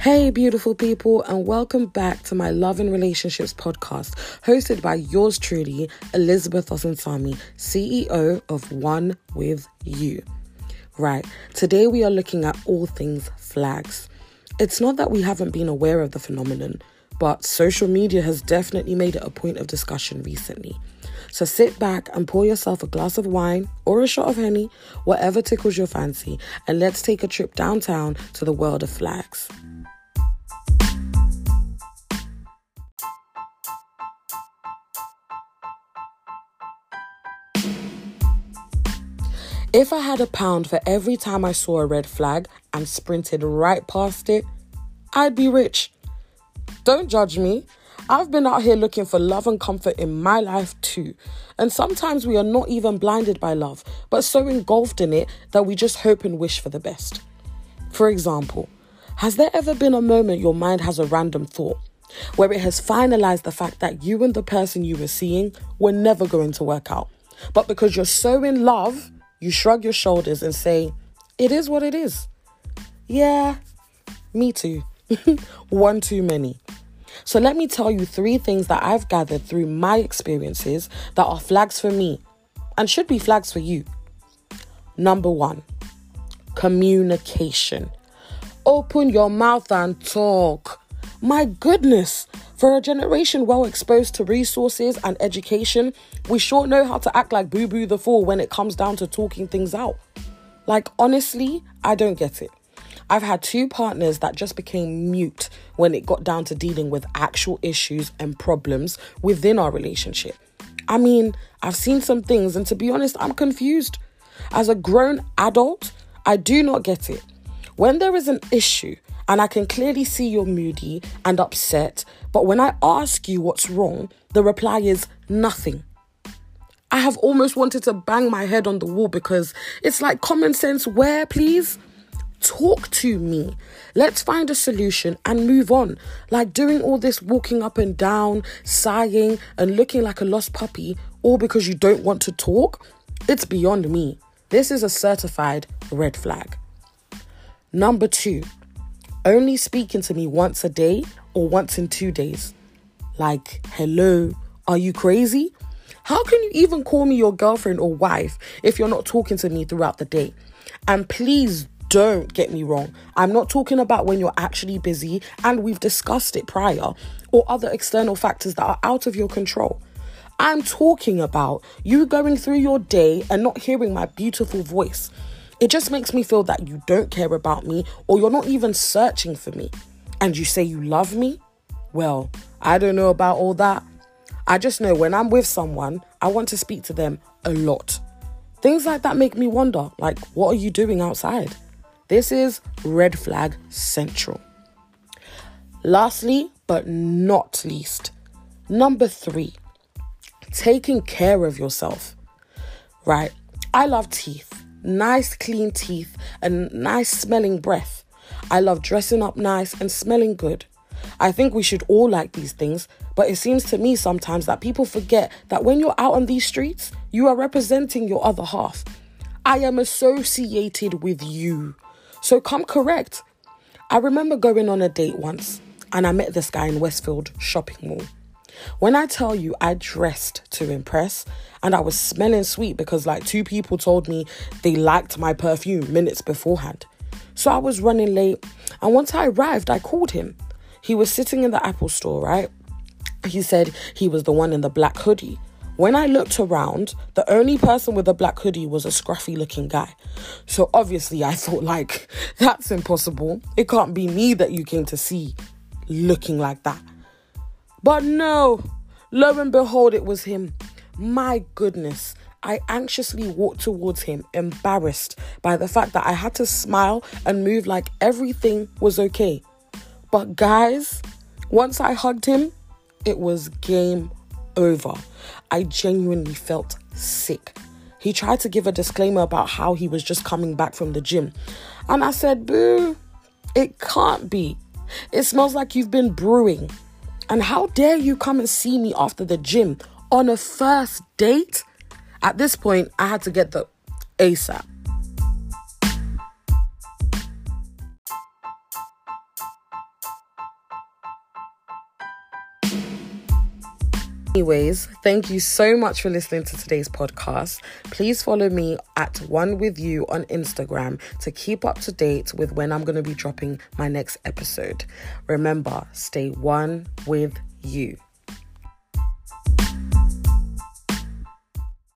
Hey, beautiful people, and welcome back to my Love and Relationships podcast, hosted by yours truly, Elizabeth Osunsami, CEO of One With You. Right, today we are looking at all things flags. It's not that we haven't been aware of the phenomenon, but social media has definitely made it a point of discussion recently. So sit back and pour yourself a glass of wine or a shot of Henny, whatever tickles your fancy, and let's take a trip downtown to the world of flags. If I had a pound for every time I saw a red flag and sprinted right past it, I'd be rich. Don't judge me. I've been out here looking for love and comfort in my life too. And sometimes we are not even blinded by love, but so engulfed in it that we just hope and wish for the best. For example, has there ever been a moment your mind has a random thought where it has finalized the fact that you and the person you were seeing were never going to work out? But because you're so in love, you shrug your shoulders and say, It is what it is. Yeah, me too. One too many. So let me tell you three things that I've gathered through my experiences that are flags for me and should be flags for you. Number one, communication. Open your mouth and talk. My goodness, for a generation well exposed to resources and education, we sure know how to act like Boo Boo the Fool when it comes down to talking things out. Like, honestly, I don't get it. I've had two partners that just became mute when it got down to dealing with actual issues and problems within our relationship. I mean, I've seen some things, and to be honest, I'm confused. As a grown adult, I do not get it. When there is an issue, and I can clearly see you're moody and upset, but when I ask you what's wrong, the reply is nothing. I have almost wanted to bang my head on the wall because it's like common sense where, please? Talk to me. Let's find a solution and move on. Like doing all this walking up and down, sighing, and looking like a lost puppy, all because you don't want to talk, it's beyond me. This is a certified red flag. Number two, only speaking to me once a day or once in two days. Like, hello, are you crazy? How can you even call me your girlfriend or wife if you're not talking to me throughout the day? And please don't get me wrong. I'm not talking about when you're actually busy and we've discussed it prior or other external factors that are out of your control. I'm talking about you going through your day and not hearing my beautiful voice. It just makes me feel that you don't care about me or you're not even searching for me. And you say you love me? Well, I don't know about all that. I just know when I'm with someone, I want to speak to them a lot. Things like that make me wonder like, what are you doing outside? This is red flag central. Lastly, but not least, number three, taking care of yourself. Right? I love teeth, nice clean teeth, and nice smelling breath. I love dressing up nice and smelling good. I think we should all like these things, but it seems to me sometimes that people forget that when you're out on these streets, you are representing your other half. I am associated with you. So come correct. I remember going on a date once and I met this guy in Westfield shopping mall. When I tell you I dressed to impress and I was smelling sweet because like two people told me they liked my perfume minutes beforehand. So I was running late and once I arrived, I called him. He was sitting in the Apple store, right? He said he was the one in the black hoodie. When I looked around, the only person with a black hoodie was a scruffy looking guy. So obviously, I thought, like, that's impossible. It can't be me that you came to see looking like that. But no, lo and behold, it was him. My goodness. I anxiously walked towards him, embarrassed by the fact that I had to smile and move like everything was okay. But guys, once I hugged him, it was game over. I genuinely felt sick. He tried to give a disclaimer about how he was just coming back from the gym. And I said, Boo, it can't be. It smells like you've been brewing. And how dare you come and see me after the gym on a first date? At this point, I had to get the ASAP. Anyways, thank you so much for listening to today's podcast. Please follow me at One With You on Instagram to keep up to date with when I'm going to be dropping my next episode. Remember, stay one with you.